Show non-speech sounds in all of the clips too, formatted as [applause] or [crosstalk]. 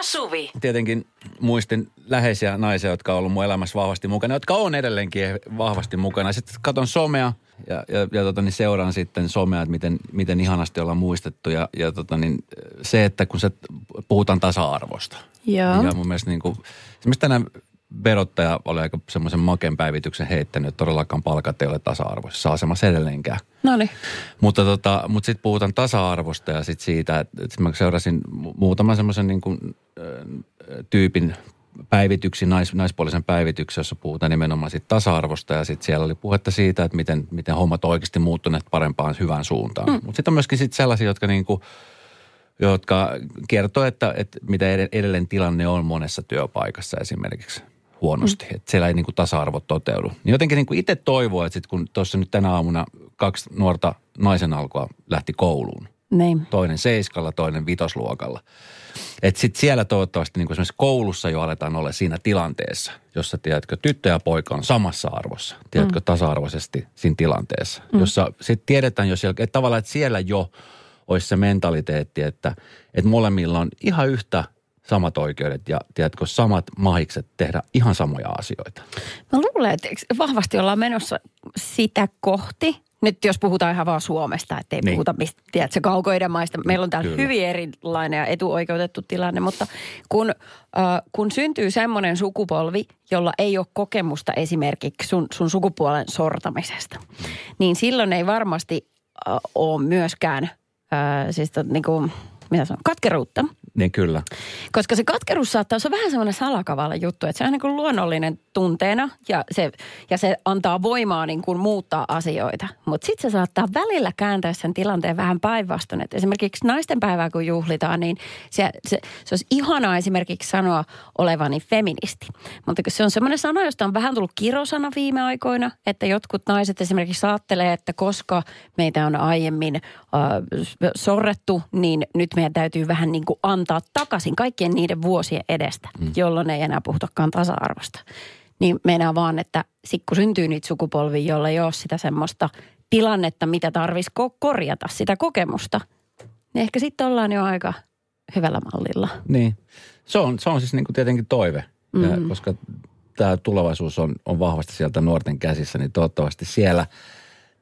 ja Suvi. Tietenkin muistin läheisiä naisia, jotka on ollut mun elämässä vahvasti mukana, jotka on edelleenkin vahvasti mukana. Sitten katon somea ja, ja, ja tota, niin seuraan sitten somea, että miten, miten ihanasti ollaan muistettu. Ja, ja tota, niin se, että kun se puhutaan tasa-arvosta. Joo. Ja mun mielestä niin kuin, esimerkiksi tänään verottaja oli aika semmoisen maken päivityksen heittänyt, että todellakaan palkat ei ole tasa-arvoisessa asemassa edelleenkään. No niin. Mutta, tota, mutta sitten puhutaan tasa-arvosta ja sitten siitä, että, että mä seurasin mu- muutaman semmoisen niin kuin, äh, tyypin päivityksi, nais, naispuolisen päivityksen, jossa puhutaan nimenomaan siitä tasa-arvosta ja sitten siellä oli puhetta siitä, että miten, miten hommat oikeasti muuttuneet parempaan hyvään suuntaan. Mm. Mutta sitten on myöskin sit sellaisia, jotka niin kuin, jotka kertoo, että, että mitä edelleen tilanne on monessa työpaikassa esimerkiksi huonosti. Mm. Että siellä ei niin kuin tasa-arvo toteudu. Niin jotenkin niin kuin itse toivoo, että sit kun tuossa nyt tänä aamuna kaksi nuorta naisen alkoa lähti kouluun. Niin. Toinen seiskalla, toinen vitosluokalla. Että sitten siellä toivottavasti niin kuin esimerkiksi koulussa jo aletaan olla siinä tilanteessa, jossa tiedätkö, tyttö ja poika on samassa arvossa. Tiedätkö, mm. tasa-arvoisesti siinä tilanteessa. Mm. Jossa sitten tiedetään jo siellä, että tavallaan, että siellä jo olisi se mentaliteetti, että, että molemmilla on ihan yhtä samat oikeudet ja tiedätkö, samat mahikset tehdä ihan samoja asioita. Mä luulen, että vahvasti ollaan menossa sitä kohti. Nyt jos puhutaan ihan vaan Suomesta, ettei niin. puhuta mistä, tiedätkö, kaukoiden maista. Meillä on täällä Kyllä. hyvin erilainen ja etuoikeutettu tilanne, mutta kun, äh, kun syntyy semmoinen sukupolvi, jolla ei ole kokemusta esimerkiksi sun, sun sukupuolen sortamisesta, niin silloin ei varmasti äh, ole myöskään, äh, siis to, niin kuin, mitä sanon, katkeruutta – niin kyllä. Koska se katkeruus saattaa, se on vähän semmoinen salakavalla juttu, että se on niin kuin luonnollinen tunteena ja se, ja se antaa voimaa niin kuin muuttaa asioita. Mutta sitten se saattaa välillä kääntää sen tilanteen vähän päinvastoin. Esimerkiksi naisten päivää kun juhlitaan, niin se, se, se olisi ihanaa esimerkiksi sanoa olevani feministi. Mutta se on semmoinen sana, josta on vähän tullut kirosana viime aikoina, että jotkut naiset esimerkiksi ajattelee, että koska meitä on aiemmin äh, sorrettu, niin nyt meidän täytyy vähän niin kuin antaa takaisin kaikkien niiden vuosien edestä, mm. jolloin ei enää puhutakaan tasa-arvosta. Niin meinaa vaan, että sikku syntyy niitä sukupolvia, jolla ei ole sitä semmoista tilannetta, mitä tarvitsisi korjata, sitä kokemusta. Niin ehkä sitten ollaan jo aika hyvällä mallilla. Niin. Se on, se on siis niin kuin tietenkin toive, mm. ja koska tämä tulevaisuus on, on vahvasti sieltä nuorten käsissä, niin toivottavasti siellä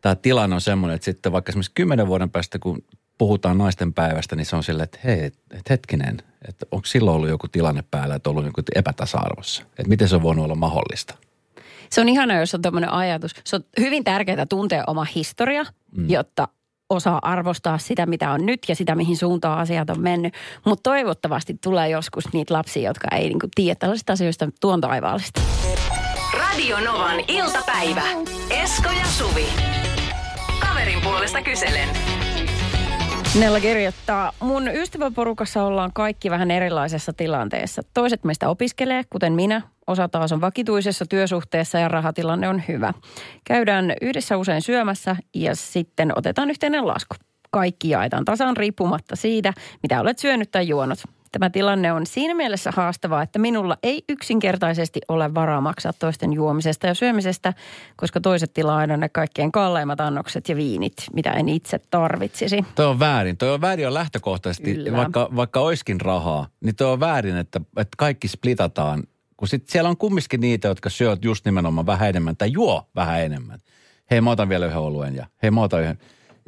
tämä tilanne on semmoinen, että sitten vaikka esimerkiksi kymmenen vuoden päästä, kun puhutaan naisten päivästä, niin se on silleen, että hei, et hetkinen, että onko silloin ollut joku tilanne päällä, että ollut joku epätasa-arvossa? Että miten se on voinut olla mahdollista? Se on ihana, jos on tämmöinen ajatus. Se on hyvin tärkeää tuntea oma historia, mm. jotta osaa arvostaa sitä, mitä on nyt ja sitä, mihin suuntaan asiat on mennyt. Mutta toivottavasti tulee joskus niitä lapsia, jotka ei niinku tiedä tällaisista asioista tuon taivaallista. Radio Novan iltapäivä. Esko ja Suvi. Kaverin puolesta kyselen. Nella kirjoittaa, mun ystäväporukassa ollaan kaikki vähän erilaisessa tilanteessa. Toiset meistä opiskelee, kuten minä. Osa taas on vakituisessa työsuhteessa ja rahatilanne on hyvä. Käydään yhdessä usein syömässä ja sitten otetaan yhteinen lasku. Kaikki jaetaan tasan riippumatta siitä, mitä olet syönyt tai juonut. Tämä tilanne on siinä mielessä haastavaa, että minulla ei yksinkertaisesti ole varaa maksaa toisten juomisesta ja syömisestä, koska toiset tilaa aina ne kaikkein kalleimmat annokset ja viinit, mitä en itse tarvitsisi. Tuo on väärin. Tuo on väärin jo lähtökohtaisesti, Kyllä. vaikka, vaikka oiskin rahaa, niin tuo on väärin, että, että kaikki splitataan. Kun sit siellä on kumminkin niitä, jotka syöt just nimenomaan vähän enemmän tai juo vähän enemmän. Hei, mä otan vielä yhden oluen ja hei, mä otan yhden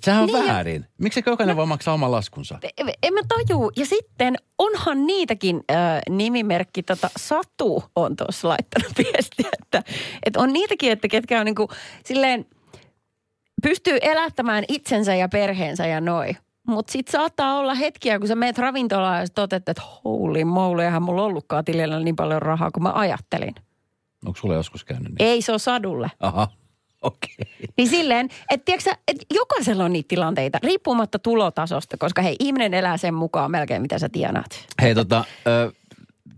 Sehän on niin väärin. Miksi jokainen no, voi maksaa oman laskunsa? En mä tajuu. Ja sitten onhan niitäkin äh, nimimerkki tota, Satu on tuossa laittanut [laughs] viestiä, että, että on niitäkin, että ketkä on niinku silleen, pystyy elättämään itsensä ja perheensä ja noin. Mutta sitten saattaa olla hetkiä, kun sä meet ravintolaan ja totet, että holy moly, eihän mulla ollutkaan tilillä niin paljon rahaa kuin mä ajattelin. Onko sulle joskus käynyt niin? Ei, se on sadulle. Aha. [laughs] Okei. Okay. Niin silleen, että että jokaisella on niitä tilanteita, riippumatta tulotasosta, koska hei, ihminen elää sen mukaan melkein, mitä sä tienaat. Hei tota,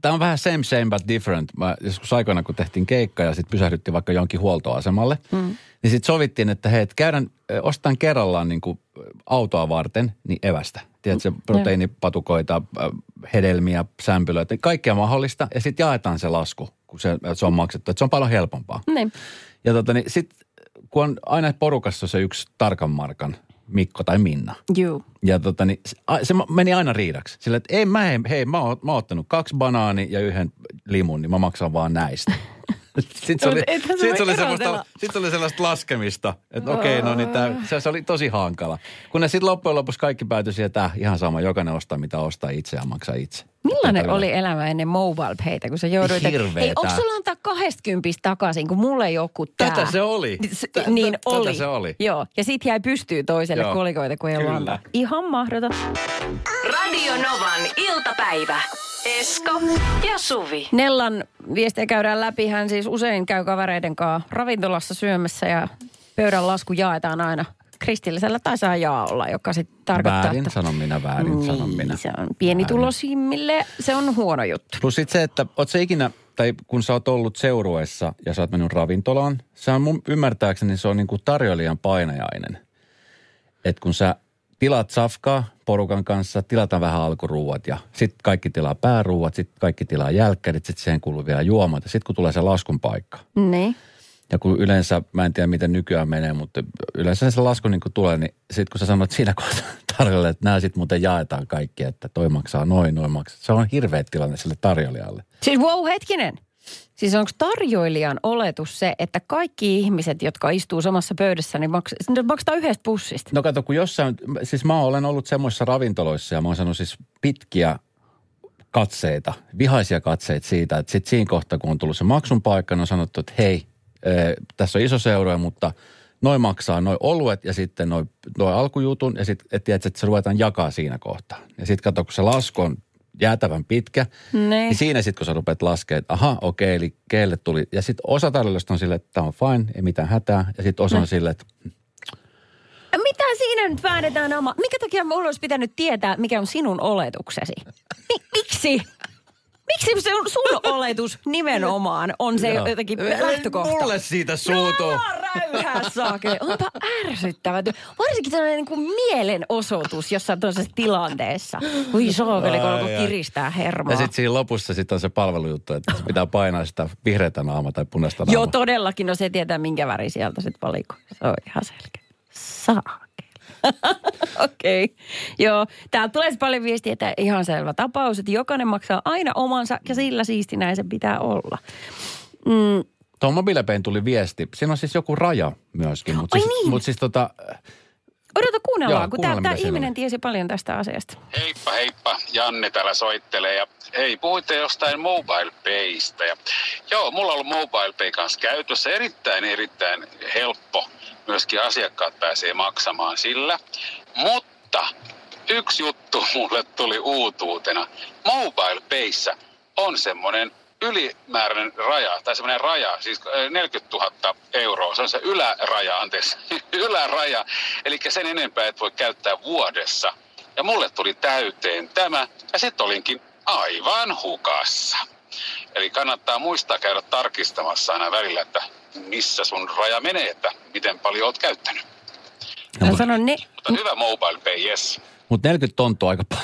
tämä on vähän same same but different. Mä joskus aikoina, kun tehtiin keikka ja sitten pysähdyttiin vaikka jonkin huoltoasemalle, mm. niin sitten sovittiin, että hei, et käydään, ostetaan kerrallaan niin kuin autoa varten niin evästä. Tiedätkö, mm. proteiinipatukoita, hedelmiä, sämpylöitä, kaikkea mahdollista. Ja sitten jaetaan se lasku, kun se, se on maksettu. Että se on paljon helpompaa. Niin. Ja tota, niin sitten kun on aina porukassa se yksi tarkan markan Mikko tai Minna. Juu. Ja tota, niin, se, se meni aina riidaksi. Sillä, että ei mä, hei, mä oon, mä oon ottanut kaksi banaani ja yhden limun, niin mä maksan vaan näistä. Sitten se oli, sit se oli, sellaista, sit se oli sellaista laskemista, että okei, no niin tää, se, se oli tosi hankala. Kun ne sitten loppujen lopuksi kaikki päätyi siihen, että äh, ihan sama, jokainen ostaa mitä ostaa itse ja maksaa itse. Millainen oli elämä ennen mobile paytä, kun sä jouduit, että hei, onko sulla antaa 20 takaisin, kun mulle ei joku tää? Tätä se oli. S- niin tä- oli. Tätä se oli. Joo, ja sit jäi pystyy toiselle Joo. kolikoita, kun ei ollut Kyllä. antaa. Ihan mahdoton. Radio Novan iltapäivä. Esko ja Suvi. Nellan viestiä käydään läpi. Hän siis usein käy kavereiden kanssa ravintolassa syömässä ja pöydän lasku jaetaan aina kristillisellä tai saa jaolla, joka sitten tarkoittaa, Väärin että... sanon minä, väärin sanon minä. se on pienitulosimmille, se on huono juttu. Plus sitten se, että oot se ikinä, tai kun sä oot ollut seurueessa ja sä oot mennyt ravintolaan, se on mun ymmärtääkseni se on niinku tarjoilijan painajainen. Et kun sä tilaat safkaa porukan kanssa, tilataan vähän alkuruuat ja sitten kaikki tilaa pääruuat, sitten kaikki tilaa jälkkärit, sitten siihen kuuluu vielä juomat ja sitten kun tulee se laskun paikka. Niin. Ja kun yleensä, mä en tiedä miten nykyään menee, mutta yleensä se lasku niin kun tulee, niin sitten kun sä sanot siinä [laughs] kohtaa tarjolle, että nämä sitten muuten jaetaan kaikki, että toi maksaa noin, noin maksaa. Se on hirveä tilanne sille tarjoilijalle. Siis wow, hetkinen. Siis onko tarjoilijan oletus se, että kaikki ihmiset, jotka istuu samassa pöydässä, niin maks- ne maksaa yhdestä pussista? No kato, kun jossain, siis mä olen ollut semmoisissa ravintoloissa ja mä oon sanonut siis pitkiä katseita, vihaisia katseita siitä, että sitten siinä kohtaa, kun on tullut se maksun paikka, niin on sanottu, että hei, ee, tässä on iso seura, mutta noin maksaa noin oluet ja sitten noin noi alkujutun ja sitten, että tiedät, että se ruvetaan jakaa siinä kohtaa. Ja sitten kato, kun se lasku on jäätävän pitkä, Niin. niin siinä sitten kun sä rupeat laskemaan, että aha, okei, eli keelle tuli. Ja sitten osa tarjoilijoista on silleen, että tämä on fine, ei mitään hätää. Ja sitten osa on silleen, että Mitä siinä nyt väännetään oma? Mikä takia mulla olisi pitänyt tietää, mikä on sinun oletuksesi? Mi- miksi? Miksi se on sun oletus nimenomaan on se Joo. jotenkin lähtökohta? Mulle siitä suutuu. No, räyhää saakeli. Onpa ärsyttävä. Varsinkin tällainen niin kuin mielenosoitus jossain toisessa tilanteessa. Voi saakeli, kun alkoi kiristää hermoa. Ja sitten siinä lopussa sit on se palvelujuttu, että pitää painaa sitä vihreätä naamaa tai punaista naamaa. Joo, todellakin. No se tietää, minkä väri sieltä sitten valikoi. Se on ihan selkeä. Saakeli. [laughs] Okei. Okay. Joo, täältä tulee paljon viestiä, että ihan selvä tapaus, että jokainen maksaa aina omansa ja sillä siisti näin se pitää olla. Mm, Tuon mobiilepein tuli viesti. Siinä on siis joku raja myöskin. Mutta siis, niin. mut siis tota, odota kuunnellaan, Joo, kun tämä ihminen oli. tiesi paljon tästä asiasta. Heippa heippa, Janne täällä soittelee ja hei, puhuitte jostain mobile paystä ja joo, mulla on ollut mobile pay kanssa käytössä erittäin erittäin helppo. Myöskin asiakkaat pääsee maksamaan sillä, mutta yksi juttu [laughs] mulle tuli uutuutena. Mobile payssä on semmoinen ylimääräinen raja, tai semmoinen raja, siis äh, 40 000 euroa, se on se yläraja, anteeksi, [laughs] yläraja, eli sen enempää et voi käyttää vuodessa. Ja mulle tuli täyteen tämä, ja sitten olinkin aivan hukassa. Eli kannattaa muistaa käydä tarkistamassa aina välillä, että missä sun raja menee, että miten paljon oot käyttänyt. Mä sanon ne, Mutta hyvä mobile pay, yes. mut 40 tonttua aika, pa-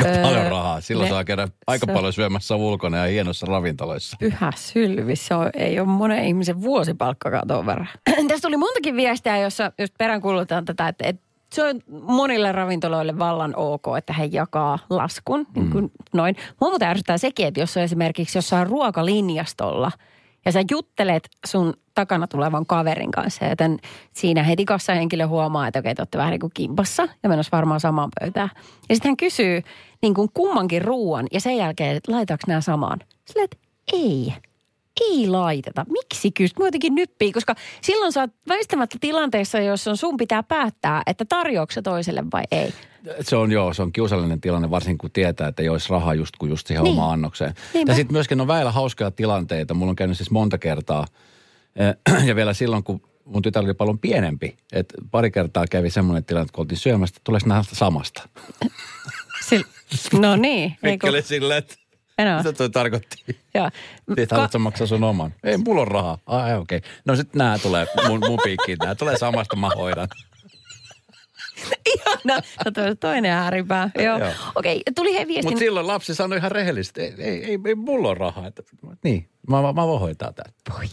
aika Öö, paljon rahaa. Silloin ne- saa käydä aika se- paljon syömässä ulkona ja hienossa ravintoloissa. pyhä sylvi, se on, ei ole monen ihmisen vuosipalkkakaan tuon verran. [clears throat] Tästä tuli montakin viestiä, jossa just peräänkuulutaan tätä, että, että se on monille ravintoloille vallan ok, että he jakaa laskun. Niin kuin noin. Mua muuten ärsyttää sekin, että jos on esimerkiksi jossain ruokalinjastolla ja sä juttelet sun takana tulevan kaverin kanssa, joten siinä heti kassahenkilö huomaa, että okei, te olette vähän niin kuin kimpassa ja menossa varmaan samaan pöytään. Ja sitten hän kysyy niin kuin kummankin ruuan ja sen jälkeen, että laitaanko nämä samaan. Silleen, että ei ei laiteta. Miksi kysyt? Mua jotenkin nyppii, koska silloin sä oot väistämättä tilanteessa, jossa sun pitää päättää, että tarjoako se toiselle vai ei. Se on joo, se on kiusallinen tilanne, varsinkin kun tietää, että ei olisi rahaa just kuin just siihen Niin. niin. omaan annokseen. Niinpä. Ja sitten myöskin on väillä hauskoja tilanteita. Mulla on käynyt siis monta kertaa. Eh, [clears throat] Ja vielä silloin, kun mun tytär oli paljon pienempi. Että pari kertaa kävi semmoinen tilanne, että kun oltiin syömässä, että tuleeko näistä samasta. Sil- no niin. Ei kun, Mikkeli silleen, että en oo. mitä toi tarkoitti? Joo. Ka- haluatko maksaa sun oman? Ei, mulla on rahaa. Ai, okei. Okay. No sitten nämä tulee mun, mun piikkiin. Nämä tulee samasta, mä hoidan. Ihana. No toi toinen ääripää. Joo. Joo. Okei, tuli he viestin. Mutta silloin lapsi sanoi ihan rehellisesti, ei, ei, ei, ei mulla ole rahaa. Että, niin, mä, mä, mä voin hoitaa tämän. Voi.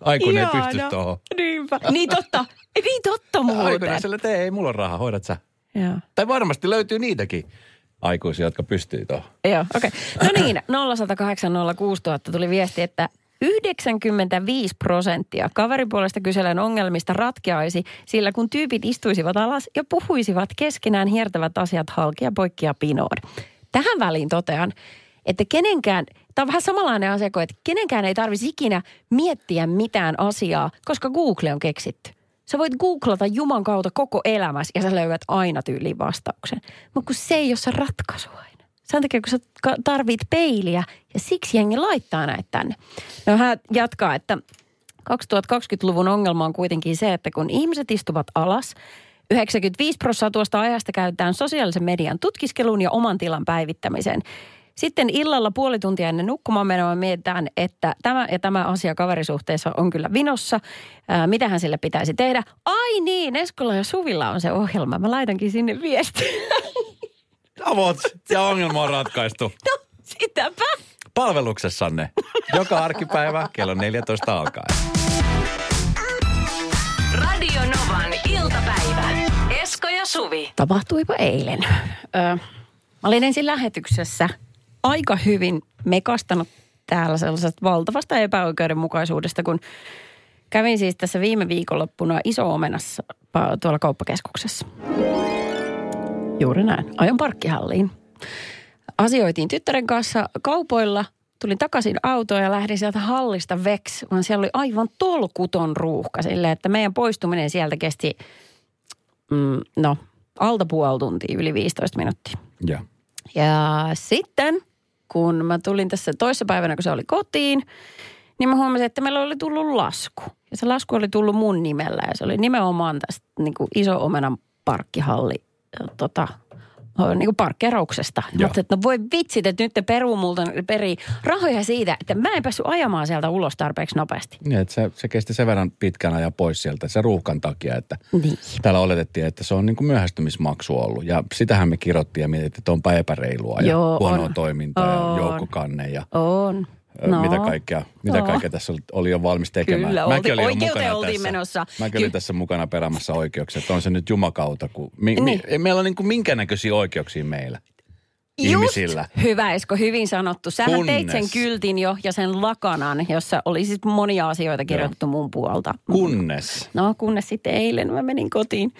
Aikuinen ei pysty tuohon. Niinpä. Niin totta. Niin totta muuten. Aikuinen sille, että ei, mulla on rahaa, hoidat sä. Joo. Tai varmasti löytyy niitäkin aikuisia, jotka pystyy tuohon. Joo, okei. Okay. No niin, [laughs] 0108 06000 tuli viesti, että 95 prosenttia kaveripuolesta kyselen ongelmista ratkeaisi, sillä kun tyypit istuisivat alas ja puhuisivat keskenään hiertävät asiat halki ja poikki ja pinoon. Tähän väliin totean, että kenenkään, tämä on vähän samanlainen asia kuin, että kenenkään ei tarvitsisi ikinä miettiä mitään asiaa, koska Google on keksitty. Sä voit googlata Juman kautta koko elämässä ja sä löydät aina tyyliin vastauksen. Mutta kun se ei ole se ratkaisu aina. Sen takia, kun sä tarvit peiliä ja siksi jengi laittaa näitä tänne. No hän jatkaa, että 2020-luvun ongelma on kuitenkin se, että kun ihmiset istuvat alas, 95 prosenttia tuosta ajasta käytetään sosiaalisen median tutkiskeluun ja oman tilan päivittämiseen. Sitten illalla puoli tuntia ennen nukkumaan menoa mietitään, että tämä ja tämä asia kaverisuhteessa on kyllä vinossa. Ää, mitähän sille pitäisi tehdä? Ai niin, Eskola ja Suvilla on se ohjelma. Mä laitankin sinne viestiä. [laughs] Avot ja ongelma on ratkaistu. [laughs] No, sitäpä. Palveluksessanne. Joka arkipäivä kello 14 alkaen. Radio Novan iltapäivä. Esko ja Suvi. Tapahtuipa eilen. Ö, mä olin ensin lähetyksessä aika hyvin mekastanut täällä sellaisesta valtavasta epäoikeudenmukaisuudesta, kun kävin siis tässä viime viikonloppuna iso-omenassa tuolla kauppakeskuksessa. Juuri näin. Ajon parkkihalliin. Asioitiin tyttären kanssa kaupoilla, tulin takaisin autoon ja lähdin sieltä hallista veks, vaan siellä oli aivan tolkuton ruuhka silleen, että meidän poistuminen sieltä kesti, mm, no, alta puoli tuntia, yli 15 minuuttia. Ja. Ja sitten, kun mä tulin tässä toissa päivänä, kun se oli kotiin, niin mä huomasin, että meillä oli tullut lasku. Ja se lasku oli tullut mun nimellä ja se oli nimenomaan tästä niin kuin iso omenan parkkihalli äh, tota, niin kuin parkkerauksesta. Joo. Mutta että no voi vitsit, että nyt te peruu multa peri rahoja siitä, että mä en päässyt ajamaan sieltä ulos tarpeeksi nopeasti. Niin, että se, se kesti sen verran pitkän ajan pois sieltä se ruuhkan takia, että Niin. täällä oletettiin, että se on niin kuin myöhästymismaksu ollut. Ja sitähän me kirottiin ja mietittiin, että onpa epäreilua ja Joo, huonoa on. toimintaa On. ja joukkokanne ja On. No. mitä kaikkea, mitä No. kaikkea tässä oli, jo valmis tekemään. Kyllä, Mäkin oltiin- olin mukana oltiin tässä. menossa. Mäkin olin Ky- tässä mukana perämässä oikeuksia, että on se nyt jumakauta, kun mi, mi, Niin. ei meillä ole niin kuin minkäännäköisiä oikeuksia meillä. ihmisillä. Just, hyvä Esko, hyvin sanottu. Sähän Kunnes. teit sen kyltin jo ja sen lakanan, jossa oli siis monia asioita kirjoitettu mun puolta. Kunnes. No kunnes sitten eilen mä menin kotiin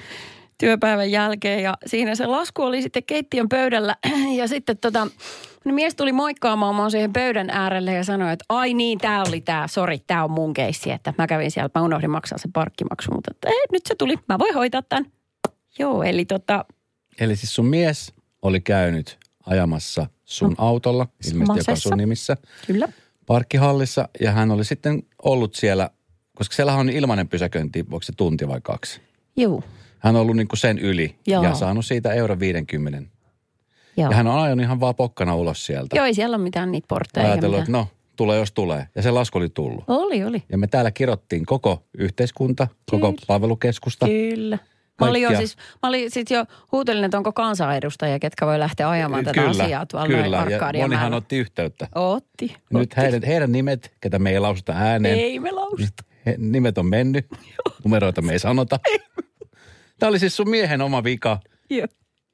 työpäivän jälkeen ja siinä se lasku oli sitten keittiön pöydällä [clears throat] ja sitten tota, niin mies tuli moikkaamaan mua siihen pöydän äärelle ja sanoi, että ai niin, tää oli tää, sori, tää on mun keissi, että mä kävin siellä, mä unohdin maksaa sen parkkimaksu, mutta että, ei, nyt se tuli, mä voin hoitaa tämän. Joo, eli tota, Eli siis sun mies oli käynyt ajamassa sun autolla, ilmeisesti joka sun nimissä, kyllä. parkkihallissa. Ja hän oli sitten ollut siellä, koska siellä on ilmainen pysäköinti, onko se tunti vai kaksi? Joo, Hän on ollut niin kuin sen yli Joo. ja saanut siitä euro 50. joo. Ja hän on ajanut ihan vaan pokkana ulos sieltä. Joo, ei siellä ole mitään niitä portteja. Ajatellut, että no, tulee jos tulee. Ja se lasku oli tullut. Oli, oli. Ja me täällä kirottiin koko yhteiskunta, koko Kyllä. palvelukeskusta. Kyllä. Mä olin, jo siis, mä olin sit jo huutelin, että onko kansanedustajia, ketkä voi lähteä ajamaan tätä kyllä, asiaa tuolla kyllä. Ja monihan otti yhteyttä. Otti. Nyt otti. heidän, heidän nimet, ketä me ei lausuta ääneen. Ei me lausta. He, nimet on mennyt, [laughs] numeroita me ei sanota. Tämä oli siis sun miehen oma vika, Joo.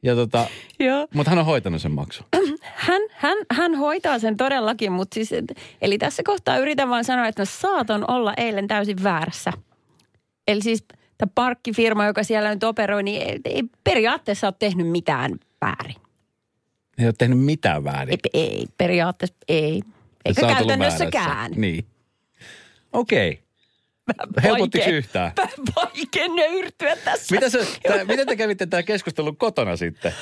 ja tota, Joo. mutta hän on hoitanut sen maksun. [clears throat] Hän, hän, hän hoitaa sen todellakin, mutta siis, eli tässä kohtaa yritän vaan sanoa, että mä saatan olla eilen täysin väärässä. Eli siis tämä parkkifirma, joka siellä nyt operoi, niin ei, ei periaatteessa ole tehnyt mitään väärin. Ei ole tehnyt mitään väärin. Ei, ei periaatteessa ei. Eikä käytännössäkään. Niin. Okei. Helpottiko Vaikea- yhtään? Vaikea nöyrtyä tässä. Mitä se, tää, miten te kävitte tämän keskustelun kotona sitten?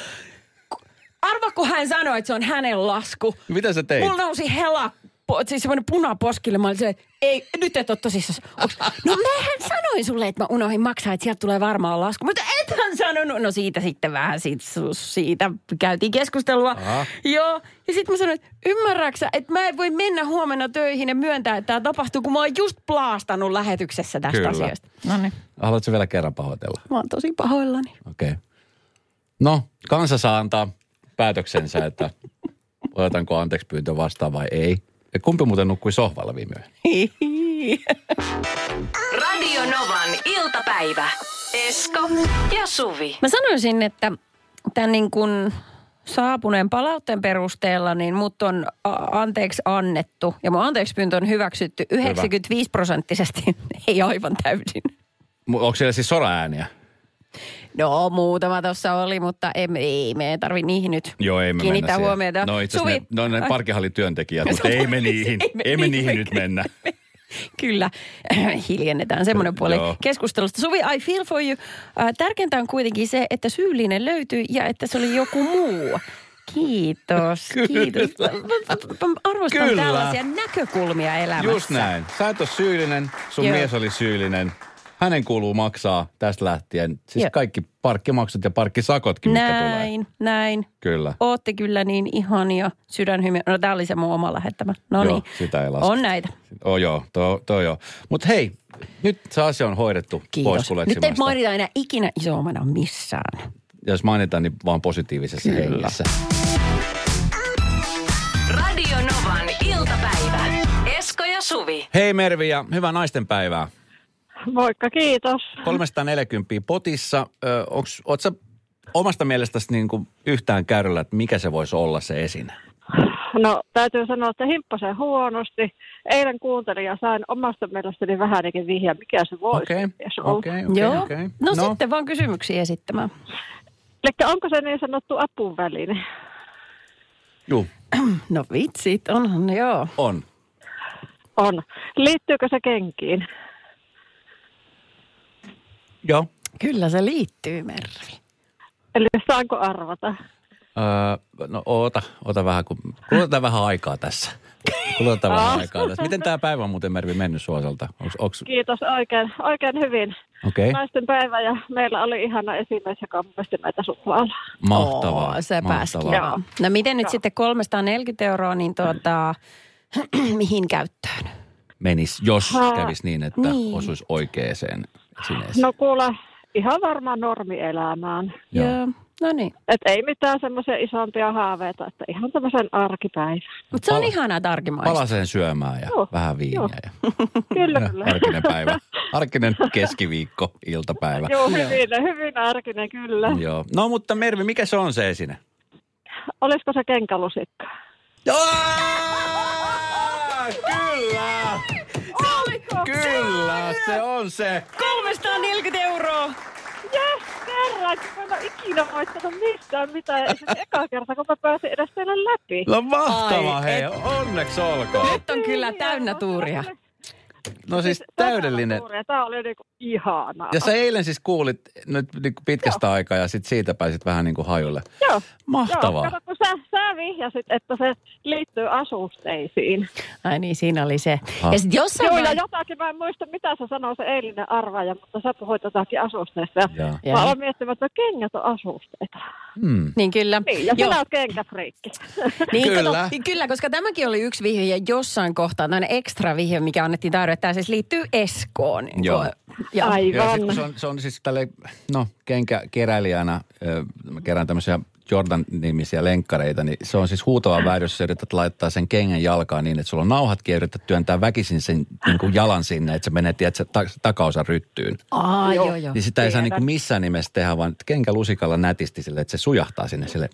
Arva, kun hän sanoi, että se on hänen lasku. Mitä sä teit? Mulla nousi hela, po, siis semmoinen punaposkille. Mä olin se, ei, nyt et ole tosissaan. No mähän sanoin sulle, että mä unohdin maksaa, että sieltä tulee varmaan lasku. Mutta ethän sanonut. No siitä sitten vähän siitä, siitä käytiin keskustelua. Aha. Joo. Ja sitten mä sanoin, että ymmärräksä, että mä en voi mennä huomenna töihin ja myöntää, että tämä tapahtuu, kun mä oon just plaastanut lähetyksessä tästä Kyllä. asiasta. No niin. Haluatko vielä kerran pahoitella? Mä oon tosi pahoillani. Okei. Okay. No, kansa saa antaa päätöksensä, että otatanko anteeksi pyyntö vastaan vai ei. Ja kumpi muuten nukkui sohvalla viime. [laughs] Radio Novan iltapäivä. Esko ja Suvi. Mä sanoisin, että tämän niin kuin saapuneen palautteen perusteella, niin mut on anteeksi annettu ja mun anteeksi pyyntö on hyväksytty 95 prosenttisesti, [laughs] ei aivan täysin. Mu- Onko siellä siis soraääniä? No muutama tuossa oli, mutta emme, ei me tarvi niihin nyt Joo, ei me kiinnittää huomiota. No itse asiassa ne, no ne parkkihallityöntekijät, mutta [laughs] ei me niihin, Ei me ei me niihin nyt mennä. [laughs] Kyllä, [clears throat] hiljennetään semmoinen puoli Joo. keskustelusta. Suvi, I feel for you. Äh, Tärkeintä on kuitenkin se, että syyllinen löytyi ja että se oli joku muu. Kiitos, [laughs] kiitos. Arvostan Kyllä. tällaisia näkökulmia elämässä. Just näin. Sä et ole syyllinen, sun Joo. mies oli syyllinen. Hänen kuuluu maksaa tästä lähtien. Siis Joo. kaikki parkkimaksut ja parkkisakotkin, mitkä tulee. Näin, näin. Kyllä. Ootte kyllä niin ihania sydänhymiä. No tää oli se mun oma lähettämä. No niin. sitä ei laske. On näitä. Oh joo, to, to joo. Mutta hei, nyt se asia on hoidettu pois Kiitos. Nyt ei mainita enää ikinä isommana missään. Ja Jos mainitaan, niin vaan positiivisessa Kyllä. hengessä. Radio Novan iltapäivä. Esko ja Suvi. Hei Mervi ja hyvää naistenpäivää. Moikka, kiitos. 340 potissa. Oot sä omasta mielestäsi niin kuin yhtään kärryllä, että mikä se voisi olla se esine? No täytyy sanoa, että himppasen huonosti. Eilen kuuntelin ja sain omasta mielestäni vähän ainakin vihja, mikä se voisi Okei, kenties olla. okei, okei. Joo. okei. No, sitten vaan kysymyksiä esittämään. Eli onko se niin sanottu apuväline? Juu, [clears throat] No vitsit, onhan joo. on. On. Liittyykö se kenkiin? Joo. Kyllä se liittyy, Mervi. Eli saanko arvata? Öö, no oota, oota vähän, kun kulutetaan vähän aikaa tässä. Kulutetaan vähän aikaa tässä. Miten tämä päivä on muuten Mervi mennyt suoselta? Onks, onks, Kiitos oikein, oikein hyvin. okay. Naisten päivä ja meillä oli ihana esimies, joka nosti näitä suklaalla. mahtavaa. Oo, se mahtavaa. No miten nyt Joo. sitten 340 euroa, niin tuota, [clears throat] mihin käyttöön? Menis, jos kävisi niin, että niin. osuisi oikeeseen esineeseen. No kuule, ihan varmaan normielämään. Joo. Joo. No niin. Et ei mitään semmoisia isompia haaveita, että ihan tämmöisen arkipäivän. Mutta se on Pala- ihanaa tarkimaista. Palaseen syömään ja Joo, vähän viiniä. joo. Ja, Kyllä, kyllä. arkinen päivä. [laughs] Arkinen keskiviikko, iltapäivä. Joo, hyvin, hyvin arkinen kyllä. Joo. No mutta Mervi, mikä se on se esine? Olisiko se kenkälusikka? Kyllä! Kyllä, se on se. 340 euroa! Jes, kerran, kun mä en ole ikinä voittanut mistään mitään. Ja sitten eka kerta, kun mä pääsin edes teille läpi. No mahtavaa, Ai, hei. Onneksi olkoon. Nyt on kyllä täynnä tuuria. No siis täydellinen. Tämä oli niinku ihanaa. Ja sä eilen siis kuulit nyt niin kuin pitkästä aikaa ja sit siitä pääsit vähän niin kuin hajulle. Joo. Mahtavaa. Joo, kato, kun sä, sä vihjasit, että se liittyy asusteisiin. Ai niin, siinä oli se. Ha. Ja sitten jossain Joo, ja vai- jotakin, mä en muista mitä sä sanoi se eilinen arvaaja, mutta sä puhuit jotakin asusteista. Ja Joo. Joo. mä aloin miettimään, että kengät on asusteita. Hmm. Niin kyllä. Niin, ja Joo. sinä kenkäfriikki. [laughs] Niin, Kyllä. Kato, niin kyllä, koska tämäkin oli yksi vihje ja jossain kohtaa tämmöinen ekstra vihje, mikä annettiin että tämä siis liittyy Eskoon. Niin Joo. Ja, Ai. Joo, ja sit, Aivan. se, on, se on siis tälle, no kenkäkeräilijänä, mä kerään tämmöisiä Jordan-nimisiä lenkkareita, niin se on siis huutava vääryys, jos yrität laittaa sen kengän jalkaan niin, että sulla on nauhatkin ja yrität työntää väkisin sen niin kuin jalan sinne, että se menee, tiedätkö, ta- takaosan ryttyyn. Aa, joo, Joo. Niin sitä ei saa niin kuin missään nimessä tehdä, vaan kenkä lusikalla nätisti sille, että se sujahtaa sinne sille.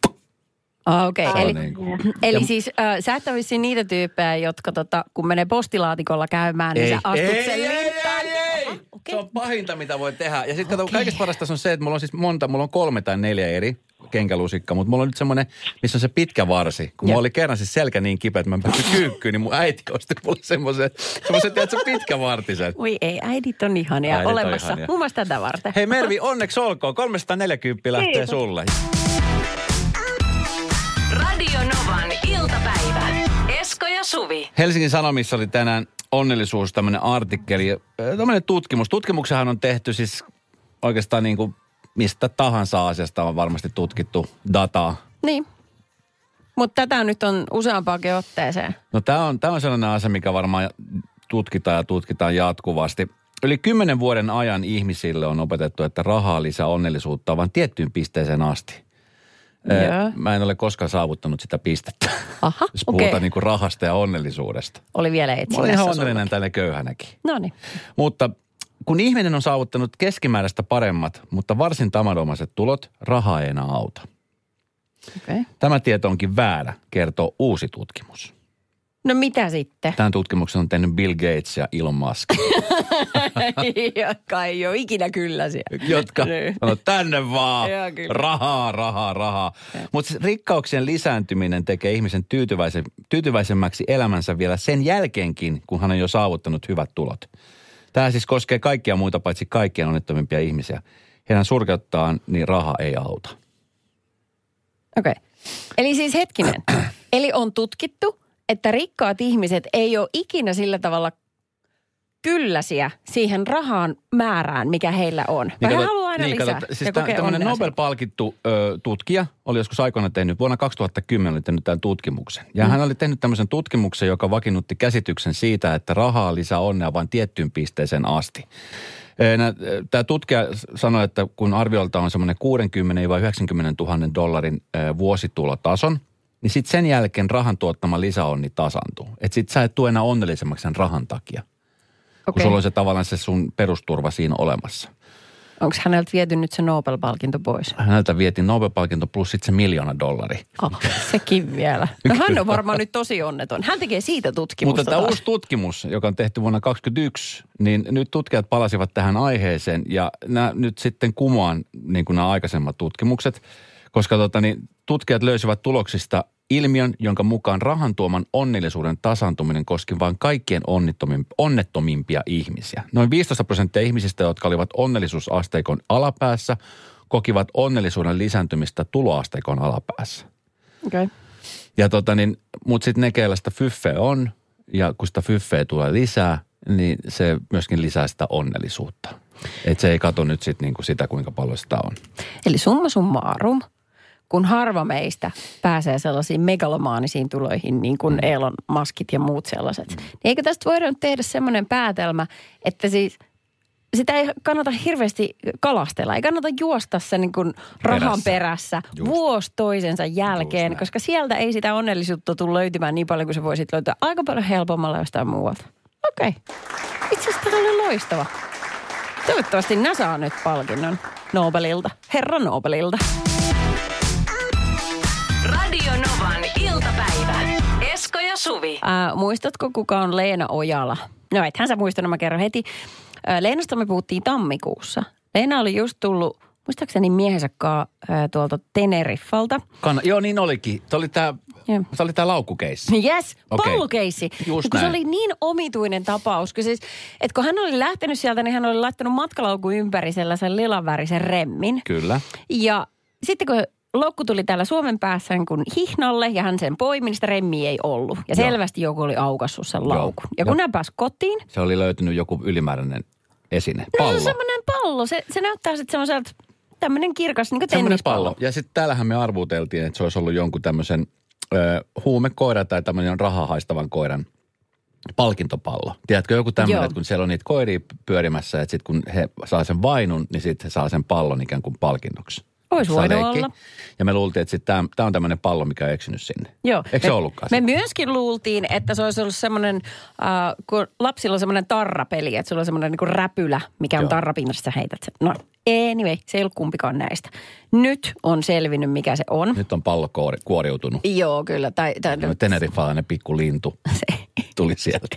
Ah, Okei, on eli, niin kuin- eli Ja- siis äh, sä et ole niitä tyyppejä, jotka tota, kun menee postilaatikolla käymään, niin sä astut sen linttaan. Ah, okei. Se on pahinta, mitä voi tehdä. Ja sitten kato, kaikista parasta on se, että mulla on siis monta, mulla on kolme tai neljä eri kenkälusikkaa, mutta mulla on nyt semmoinen, missä on se pitkä varsi. Kun mulla oli kerran siis selkä niin kipeä, että mä en päässyt kyykkyyn, niin mun äiti osti mulle semmoisen, semmoisen, tiedätkö, pitkä vartisen. Oi ei, äidit on ihania Äidit on olemassa. ihania. Muun muassa tätä varten. Hei Mervi, onneksi olkoon. 340 lähtee Kiitos. sulle. Radio Novan iltapäivä. Esko ja Suvi. Helsingin Sanomissa oli tänään onnellisuus tämmöinen artikkeli, tämmöinen tutkimus. Tutkimuksehan on tehty siis oikeastaan niin kuin mistä tahansa asiasta on varmasti tutkittu dataa. Niin. Mutta tätä nyt on useampaakin otteeseen. No tämä on, tää on sellainen asia, mikä varmaan tutkitaan ja tutkitaan jatkuvasti. Yli kymmenen vuoden ajan ihmisille on opetettu, että rahaa lisää onnellisuutta vain tiettyyn pisteeseen asti. Joo. Mä en ole koskaan saavuttanut sitä pistettä, Aha, jos puhutaan niin kuin rahasta ja onnellisuudesta. Oli vielä Mä olen etsinnässä ihan onnellinen tälle köyhänäkin. No niin. Mutta kun ihminen on saavuttanut keskimääräistä paremmat, mutta varsin tamanomaiset tulot, raha ei enää auta. Okay. Tämä tieto onkin väärä, kertoo uusi tutkimus. No mitä sitten? Tämän tutkimuksen on tehnyt Bill Gates ja Elon Musk, Jotka ei ole ikinä kyllä siellä. jotka sanoo tänne vaan, Joo, rahaa, rahaa, rahaa. Mutta rikkauksien lisääntyminen tekee ihmisen tyytyväisen, tyytyväisemmäksi elämänsä vielä sen jälkeenkin, kun hän on jo saavuttanut hyvät tulot. Tämä siis koskee kaikkia muita paitsi kaikkien onnettomimpia ihmisiä. Heidän surkeuttaan, niin raha ei auta. Okei. Okay. Eli siis hetkinen. Eli on tutkittu, että rikkaat ihmiset ei ole ikinä sillä tavalla kylläsiä siihen rahan määrään, mikä heillä on. Vai he kato- haluaa aina niin, lisää. kato, siis ja tä- kokee tämmöinen. Nobel-palkittu ö, tutkija oli joskus aikoina tehnyt, vuonna 2010 oli tehnyt tämän tutkimuksen. Ja mm. hän oli tehnyt tämmöisen tutkimuksen, joka vakiinnutti käsityksen siitä, että rahaa lisää onnea vain tiettyyn pisteeseen asti. Tämä tutkija sanoi, että kun arviolta on semmoinen 60-90 000 dollarin vuositulotason, niin sitten sen jälkeen rahan tuottama lisäonni tasantuu. Että sitten sä et tule enää onnellisemmaksi sen rahan takia, kun Okei. sulla on se tavallaan se sun perusturva siinä olemassa. Onko häneltä viety nyt se Nobel-palkinto pois? Häneltä vietiin Nobel-palkinto plus sitten se miljoona dollari. Oh, sekin vielä. [laughs] No hän on varmaan nyt tosi onneton. Hän tekee siitä tutkimusta Mutta tämä uusi tutkimus, joka on tehty vuonna 2021, niin nyt tutkijat palasivat tähän aiheeseen ja nämä nyt sitten kumoan niin kuin nämä aikaisemmat tutkimukset, koska tota, niin, tutkijat löysivät tuloksista ilmiön, jonka mukaan rahan tuoman onnellisuuden tasantuminen koski vain kaikkien onnettomim- onnettomimpia ihmisiä. Noin 15 prosenttia ihmisistä, jotka olivat onnellisuusasteikon alapäässä, kokivat onnellisuuden lisääntymistä tuloasteikon alapäässä. Okay. Ja tota niin, mutta sitten ne, keillä sitä fyffeä on, ja kun sitä fyffeä tulee lisää, niin se myöskin lisää sitä onnellisuutta. Et se ei kato nyt sit niinku sitä, kuinka paljon sitä on. Eli summa summarum, kun harva meistä pääsee sellaisiin megalomaanisiin tuloihin, niin kuin Elon Muskit ja muut sellaiset, niin eikö tästä voida nyt tehdä semmoinen päätelmä, että siis sitä ei kannata hirveästi kalastella. Ei kannata juosta sen niin kuin rahan Perässä. perässä Just. vuosi toisensa jälkeen, koska sieltä ei sitä onnellisuutta tule löytymään niin paljon kuin se voisit löytää aika paljon helpommalla jostain muualta. Okei. Okay. Itse asiassa tämä oli loistava. Toivottavasti nämä saa nyt palkinnon Nobelilta, herra Nobelilta. Radio Novan iltapäivä. Esko ja Suvi. Ää, muistatko, kuka on Leena Ojala? No ethän sä muista, no mä kerron heti. Ää, Leenasta me puhuttiin tammikuussa. Leena oli just tullut, muistaakseni miehensä kaa, ää, tuolta Teneriffalta. Kann- Joo, niin olikin. Se oli tämä Joo. se oli tää laukkukeissi. Yes, Okei. pallokeissi. Just kun se näin. oli niin omituinen tapaus. Kun, siis, että kun hän oli lähtenyt sieltä, niin hän oli laittanut matkalaukun ympäri sellaisen lilanvärisen remmin. Kyllä. Ja sitten kun loukku tuli täällä Suomen päässä niin kun hihnalle ja hän sen poimi, niin sitä remmiä ei ollut. Ja Joo. selvästi joku oli aukassut sen laukun. Ja kun Joo. hän pääsi kotiin, Se oli löytynyt joku ylimääräinen esine. No se Pallo. on semmoinen pallo. Se, se näyttää sitten semmoiselta tämmöinen kirkas niin kuin tennispallo. pallo. Ja sitten täällähän me arvuteltiin, että se olisi ollut jonkun tämmöisen ö, huumekoira tai tämmöinen rahaa haistavan koiran palkintopallo. Tiedätkö, joku tämmöinen, että kun siellä on niitä koiria pyörimässä, että sitten kun he saa sen vainun, niin sitten he saa sen pallon ikään kuin palkinnoksi. Ois voinut olla. Ja me luultiin, että tämä on tämmöinen pallo, mikä on eksynyt sinne. Joo. Eikö se me, ollutkaan Me se? myöskin luultiin, että se olisi ollut semmoinen, äh, kun lapsilla on semmoinen tarrapeli, että sulla on semmoinen niin räpylä, mikä on Joo. tarrapinnassa, sä heität sen. No anyway, se ei ollut kumpikaan näistä. Nyt on selvinnyt, mikä se on. Nyt on pallo koori, kuoriutunut. Joo, kyllä. Tai, tai, No, Tenerifalainen pikku lintu [laughs] se, tuli sieltä.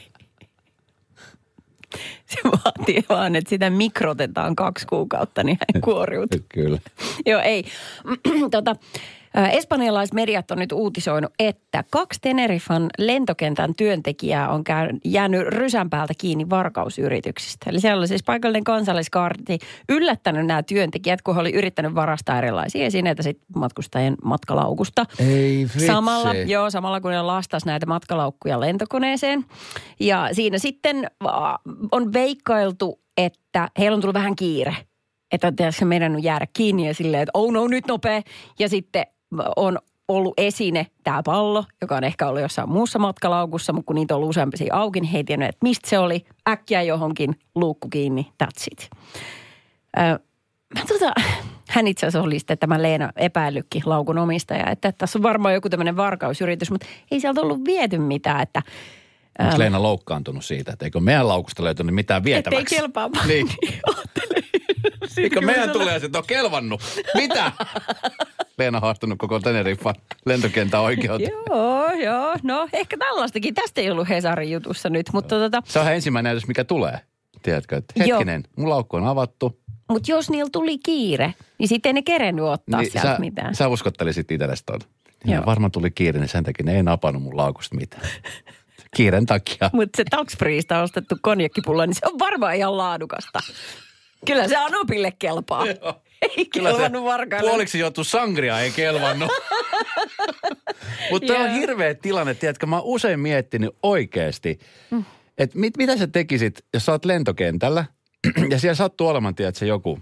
Se vaatii vaan, että sitä mikrotetaan kaksi kuukautta, niin hän kuoriutuu. [laughs] Kyllä. Joo, ei. [clears throat] tota, ä, espanjalaiset mediat on nyt uutisoinut, että kaksi Teneriffan lentokentän työntekijää on jäänyt rysän päältä kiinni varkausyrityksistä. Eli siellä oli siis paikallinen kansalliskaarti yllättänyt nämä työntekijät, kun he oli yrittänyt varastaa erilaisia esineitä sit matkustajien matkalaukusta. Ei vitsi. Samalla, joo, samalla kun ne lastas näitä matkalaukkuja lentokoneeseen. Ja siinä sitten on veikkailtu, että heillä on tullut vähän kiire. Että se meidän on jäädä kiinni ja silleen, että oh no, nyt nopea. Ja sitten on ollut esine tämä pallo, joka on ehkä ollut jossain muussa matkalaukussa, mutta kun niitä on ollut useampi siinä auki, niin he ei tiennyt, että mistä se oli. Äkkiä johonkin luukku kiinni, that's it. Mä tota, hän itse asiassa oli sitten tämä Leena epäilykki laukun omistaja, että tässä on varmaan joku tämmöinen varkausyritys, mutta ei sieltä ollut viety mitään, että Onko Leena loukkaantunut siitä, että eikö meidän laukusta löytynyt mitään vietäväksi? ettei kelpaa. Niin. [laughs] Eikö meidän tulee että on kelvannut? Mitä? [laughs] Leena haastanut koko Teneriffan lentokentän oikeuteen. Joo, joo. No ehkä tällaistakin. Tästä ei ollut Hesarin jutussa nyt, mutta tota, Se on ensimmäinen näytös, mikä tulee. Tiedätkö, että Joo. hetkinen, mun laukku on avattu. mut jos niillä tuli kiire, niin sitten ei ne kerennyt ottaa niin, sieltä sä, mitään. sä uskottelisit itsellesi ton. Joo. Ja varmaan tuli kiire, niin sen takia ne ei napannut mun laukusta mitään. Kiiren takia. Mutta se Tax Freesta ostettu konjakkipulla, niin se on varmaan ihan laadukasta. Kyllä se Anopille kelpaa. [laughs] Ei kelvannut varkaille. puoliksi joutu sangria ei kelvannut. [laughs] Mutta on Joo. hirveä tilanne, tiedätkö, mä oon usein miettinyt oikeasti, Mm. että mit, mitä sä tekisit, jos sä oot lentokentällä [clears throat] ja siellä sattuu olemaan, tiedätkö, joku,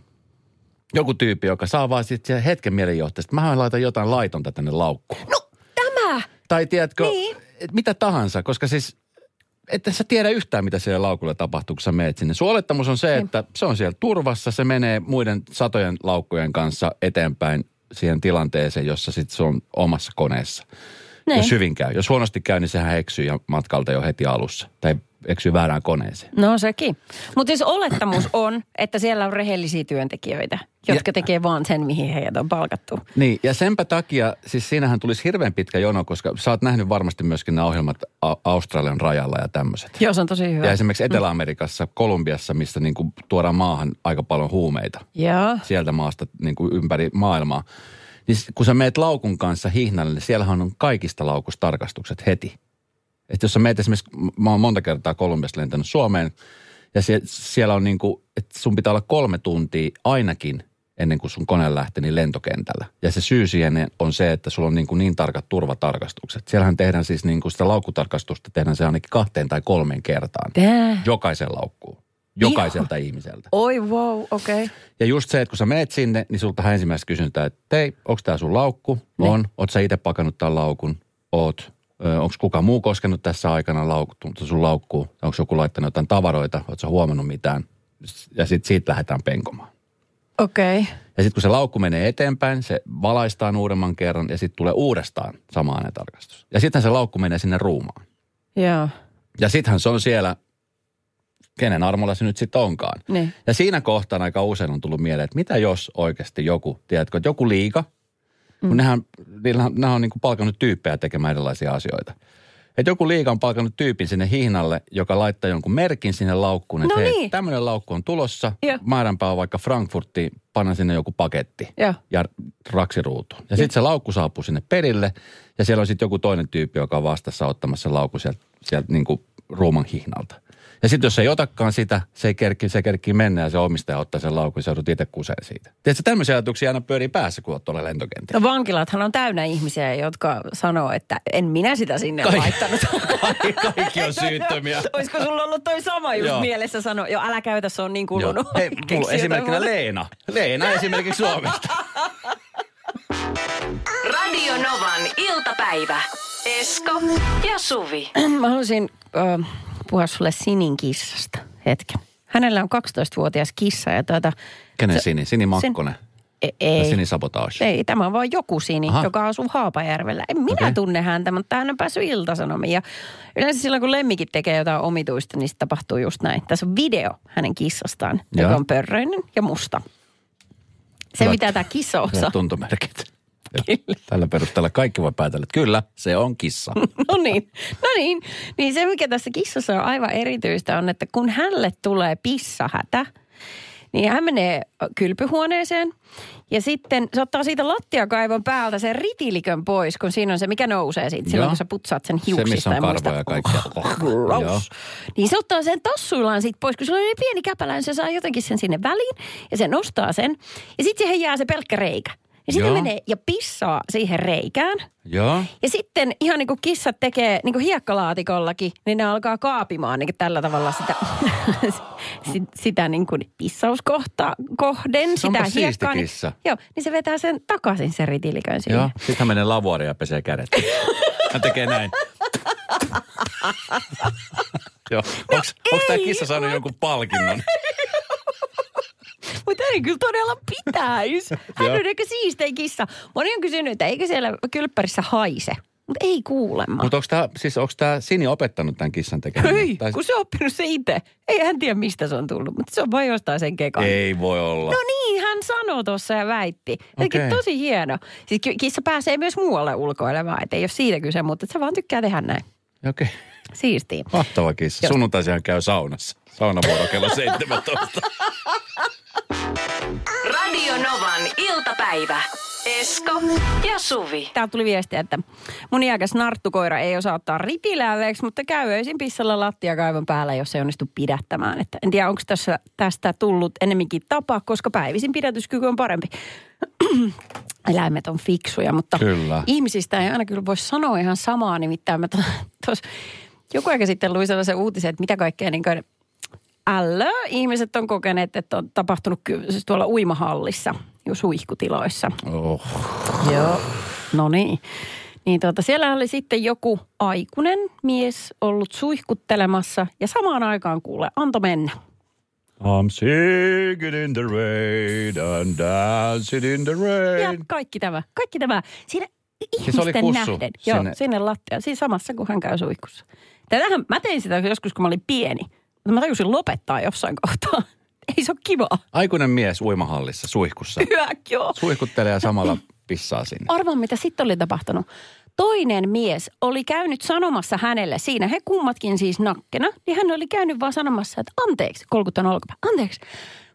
joku tyyppi, joka saa vaan sitten hetken mielenjohtaista, mä laitan jotain laitonta tänne laukkuun. No tämä! Tai tiedätkö, Niin. mitä tahansa, koska siis että sä tiedä yhtään, mitä siellä laukulla tapahtuu, kun sä meet sinne. Sun olettamus on se, että se on siellä turvassa, se menee muiden satojen laukkujen kanssa eteenpäin siihen tilanteeseen, jossa sitten se on omassa koneessa. Niin. Jos hyvin käy. Jos huonosti käy, niin sehän eksyy ja matkalta jo heti alussa. Tai eksyy väärään koneeseen. No sekin. Mutta siis olettamus [clears throat] on, että siellä on rehellisiä työntekijöitä, jotka Ja- tekee vaan sen, mihin heidät on palkattu. Niin, ja senpä takia, siis siinähän tulisi hirveän pitkä jono, koska sä oot nähnyt varmasti myöskin nämä ohjelmat Australian rajalla ja tämmöiset. Joo, se on tosi hyvä. Ja esimerkiksi Etelä-Amerikassa, Kolumbiassa, missä niin kuin tuodaan maahan aika paljon huumeita Joo. sieltä maasta niin kuin ympäri maailmaa. Niin kun sä meet laukun kanssa hihnalle, niin siellähän on kaikista laukustarkastukset heti. Että jos sä meet esimerkiksi, mä oon monta kertaa Kolumbiasta lentänyt Suomeen, ja sie, siellä on niin kuin, että sun pitää olla kolme tuntia ainakin ennen kuin sun kone lähtee niin lentokentällä. Ja se syy siihen on se, että sulla on niin, kuin niin tarkat turvatarkastukset. Siellähän tehdään siis niin kuin sitä laukkutarkastusta, tehdään se ainakin kahteen tai kolmeen kertaan. Tää. Jokaisen laukkuun. Jokaiselta ihmiseltä. Oi wow, okei. Okay. Ja just se, että kun sä meet sinne, niin sulta ensimmäistä kysyntää, että hei, onko tämä sun laukku? Niin. On. Oot sä itse pakannut tämän laukun? Oot. Onko kukaan muu koskenut tässä aikana laukku, sun laukkuun? Onko joku laittanut jotain tavaroita? Sä huomannut mitään? Ja sitten siitä lähdetään penkomaan. Okei. Okay. Ja sitten kun se laukku menee eteenpäin, se valaistaan uudemman kerran ja sitten tulee uudestaan sama tarkastus. Ja sitten se laukku menee sinne ruumaan. Joo. Ja sittenhän se on siellä, kenen armolla se nyt sitten onkaan. Niin. Ja siinä kohtaa aika usein on tullut mieleen, että mitä jos oikeasti joku, tiedätkö, että joku liika, mm. kun nehän, niillähän, nämä on niin kuin palkannut tyyppejä tekemään erilaisia asioita. Että joku liika on palkannut tyypin sinne hihnalle, joka laittaa jonkun merkin sinne laukkuun, että No hei, niin. tämmöinen laukku on tulossa, Joo. määränpää on vaikka Frankfurtti, panna sinne joku paketti Joo. ja raksiruutuun. Ja sitten se laukku saapuu sinne perille ja siellä on sitten joku toinen tyyppi, joka on vastassa ottamassa laukun sieltä, sieltä niin kuin ruuman hihnalta. Ja sitten jos ei otakaan sitä, se ei kerki, se kerkii mennä ja se omistaja ottaa sen laukun ja se joudut itse kuseen siitä. Tiedätkö, tämmöisiä ajatuksia aina pyörii päässä, kun olet tuolla lentokentillä. No vankilathan on täynnä ihmisiä, jotka sanoo, että en minä sitä sinne Kai- laittanut. Kaikki, [laughs] kaikki on syyttömiä. Olisiko sulla ollut toi sama just Joo. mielessä sanoa? Jo, älä käytä, se on niin Joo. kulunut. Hei, [laughs] mulla esimerkkinä muuta. Leena. Leena esimerkiksi Suomesta. [laughs] Radio Novan iltapäivä. Esko ja Suvi. Mä haluaisin äh, puhua sulle Sinin kissasta hetken. Hänellä on 12-vuotias kissa ja tuota... Kenen se- Sini? Sini Makkonen. E- Ei. Sini Sabotage. Ei, tämä on vaan joku Sini, Aha. joka asuu Haapajärvellä. En minä Okei. tunne häntä, mutta hän on päässyt iltasanomiin. Ja yleensä silloin, kun lemmikit tekee jotain omituista, niin se tapahtuu just näin. Tässä on video hänen kissastaan, Joo. joka on pörröinen ja musta. Se, Hyvät- mitä tämä kissa osaa. Tuntomerkit. Kyllä. Tällä perusteella kaikki voi päätellä, että kyllä, se on kissa. [laughs] No niin, no niin. Niin se, mikä tässä kissassa on aivan erityistä, on, että kun hänelle tulee pissahätä, niin hän menee kylpyhuoneeseen ja sitten se ottaa siitä lattiakaivon päältä sen ritilikön pois, kun siinä on se, mikä nousee siitä silloin, Joo. kun sä putsaat sen Se, hiuksista. missä on ja muista- karvoja ja kaikkea. [laughs] Gross. Joo. Niin se ottaa sen tassuillaan siitä pois, kun sillä on niin pieni käpälä, niin se saa jotenkin sen sinne väliin ja se nostaa sen. Ja sitten siihen jää se pelkkä reikä. Ja sitten menee ja pissaa siihen reikään. Joo. Ja sitten ihan niin kuin kissat tekee niin kuin hiekkalaatikollakin, niin ne alkaa kaapimaan niin kuin tällä tavalla sitä, [laughs] sit- sitä niin kuin pissauskohtaa kohden, Se sitä hiekkaa. Niin, joo, niin se vetää sen takaisin sen ritilikön siihen. Joo. Sitten hän menee lavuoriin ja pesee kädet. Hän tekee näin. [laughs] Joo. Onks tää ei, kissa saanut jonkun palkinnon? [laughs] Mutta ei kyllä todella pitäisi. [laughs] Hän on ehkä siistein kissa. Moni on kysynyt, että eikö siellä kylppärissä haise. Mutta ei kuulemma. Mutta onko tämä siis tää Sini opettanut tämän kissan tekemään? Ei, Tai- kun se on oppinut se itse. Ei hän tiedä, mistä se on tullut, mutta se on vain jostain sen kekan. Ei voi olla. No niin, hän sanoi tuossa ja väitti. Okei. tosi hieno. Siis kissa pääsee myös muualle ulkoilemaan, et ei ole siitä kyse, mutta se vaan tykkää tehdä näin. Okei. Siistiin. Mahtava kissa. Just. Sunnuntaisin käy saunassa. Saunavuoro kello 17. [laughs] Radio Novan iltapäivä. Esko ja Suvi. Täältä tuli viestiä, että mun iäkäs narttukoira ei osaa ottaa ritilääveeksi, mutta käy öisin pissalla lattiakaivon päällä, jos ei onnistu pidättämään. Että en tiedä, onko tässä, tästä tullut enemminkin tapa, koska päivisin pidätyskyky on parempi. [clears throat] Eläimet on fiksuja, mutta Kyllä. ihmisistä ei aina kyllä voi sanoa ihan samaa. Nimittäin mä tuossa [laughs] joku aika sitten luin sellaisen uutisen, että mitä kaikkea niin kuin ällö ihmiset on kokeneet, että on tapahtunut ky- siis tuolla uimahallissa, jo suihkutiloissa. Oh. Joo. No niin. Niin tuota, siellä oli sitten joku aikuinen mies ollut suihkuttelemassa ja samaan aikaan kuule, anto mennä. I'm singing in the rain and dancing in the Ja rain. kaikki tämä, kaikki tämä. Siinä Siis oli ihmisten kussu nähden. Joo, sinne. sinne lattiaan. Siinä samassa, kun hän käy suihkussa. Tätähän, mä tein sitä joskus, kun mä olin pieni. Mutta mä tajusin lopettaa jossain kohtaa. [laughs] Ei se ole kivaa. Aikuinen mies uimahallissa suihkussa. [laughs] Hyvä, joo. Suihkuttelee ja samalla pissaa sinne. Arvaa, mitä sitten oli tapahtunut. Toinen mies oli käynyt sanomassa hänelle, siinä he kummatkin siis nakkena, niin hän oli käynyt vaan sanomassa, että anteeksi, kolkuttanut olkapää, anteeksi.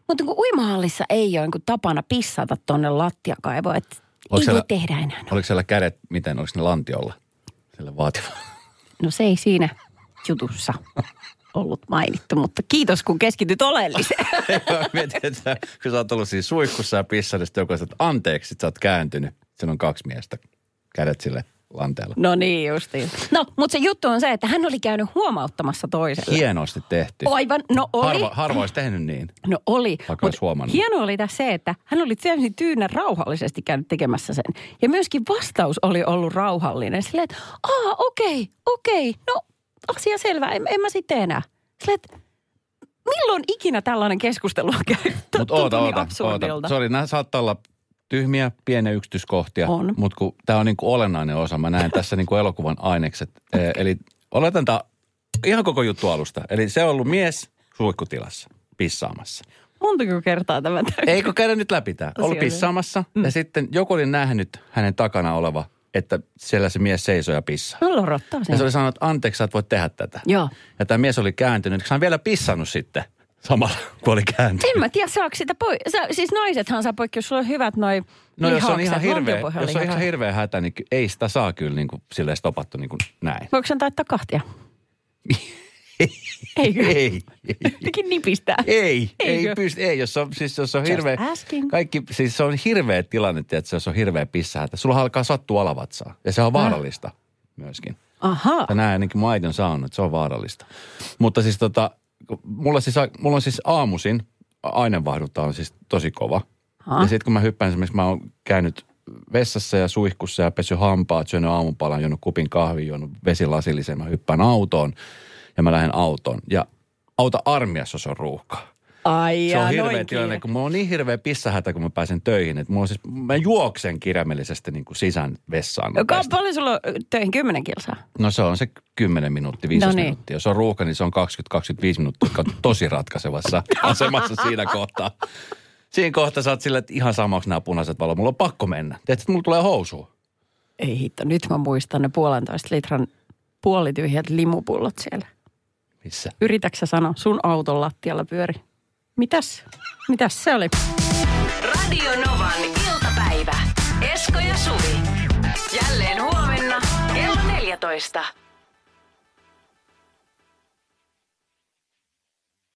Mutta kun uimahallissa ei ole niin tapana pissata tonne lattiakaivoon, että ei siellä- tehdä enää. Oliko siellä kädet, miten, oliko ne lantiolla? Sille vaativa. No se ei siinä jutussa ollut mainittu, mutta kiitos kun keskityt oleelliseen. [laughs] Mietin, että kun sä oot ollut siinä suihkussa ja pissannut, sitten joku että anteeksi, sit sä oot kääntynyt. Siinä on kaksi miestä, kädet sille lanteella. No niin justiin. No, mutta se juttu on se, että hän oli käynyt huomauttamassa toiselle. Hienosti tehty. Aivan, no oli. Harva, harva olisi tehnyt niin. No oli. Vaikka olisi huomannut. Hieno oli tässä se, että hän oli täysin tyynä rauhallisesti käynyt tekemässä sen. Ja myöskin vastaus oli ollut rauhallinen. Silleen, että aa okei, okei, no asia selvä, en, en mä sitten enää. Silleen, että milloin ikinä tällainen keskustelu on käynyt? Mutta oota, oota, oota. Sori, nämä saattaa olla tyhmiä, pieniä yksityiskohtia. On. Mutta kun tämä on niinku olennainen osa, mä näen tässä niinku elokuvan ainekset. E, eli oletan tää ihan koko juttu alusta. Eli se on ollut mies suihkutilassa pissaamassa. Montako kertaa tämä täytyy? Eikö käydä nyt läpi tämä? Ollut pissaamassa mm. ja sitten joku oli nähnyt hänen takana oleva, että siellä se mies seisoo ja pissaa. No lorottaa Ja sen. se oli sanonut, että anteeksi, sä et voi tehdä tätä. Joo. Ja tämä mies oli kääntynyt, koska hän vielä pissannut sitten samalla, [laughs] kun oli kääntynyt. En mä tiedä, saako sitä pois. Sä, siis naisethan saa poikki, jos sulla on hyvät noi No jos on, ihan hirveä, jos on ihan hirveä hätä, niin ei sitä saa kyllä niin kuin silleen stopattu niin kuin näin. Voiko sen taittaa kahtia? [laughs] Eikö? Ei, ei, Jotenkin nipistää. ei, ei, Eikö? pysty, ei, jos on, siis jos on Just hirveä, asking. kaikki, siis se on hirveä tilanne, että jos on hirveä pissähätä. Sulla alkaa sattua alavatsaa ja se on vaarallista myöskin. Aha. Ja näin ainakin mun äiti on saanut, että se on vaarallista. Mutta siis tota, mulla, siis, mulla on siis aamuisin, aineenvaihdunta on siis tosi kova. Aha. Ja sitten kun mä hyppään esimerkiksi, mä oon käynyt vessassa ja suihkussa ja pesy hampaat, syönyt aamupalan, juonut kupin kahvin, juonut vesilasillisen, mä hyppään autoon ja mä lähden autoon. Ja auta armiassa, jos on ruuhkaa. Ai Se on hirveä tilanne, kun mulla on niin hirveä pissähätä, kun mä pääsen töihin. Että mulla on siis, mä juoksen kirjaimellisesti niin kuin sisään vessaan. Joka nopeasti. paljon sulla on töihin? Kymmenen kilsaa? No se on se 10 minuuttia, 15 No niin. minuuttia. Jos on ruuhka, niin se on 20-25 minuuttia, jotka on tosi ratkaisevassa [laughs] asemassa siinä kohtaa. Siinä kohtaa sä oot silleen, että ihan sama, onko nämä punaiset valot. Mulla on pakko mennä. Tiedätkö, että mulla tulee housu. Ei hitto, nyt mä muistan ne puolentoista litran puolityhjät limupullot siellä. Missä? Yritäksä sanoa, sun auton lattialla pyöri. Mitäs? Mitäs se oli? Radio Novan iltapäivä. Esko ja Suvi. Jälleen huomenna kello 14.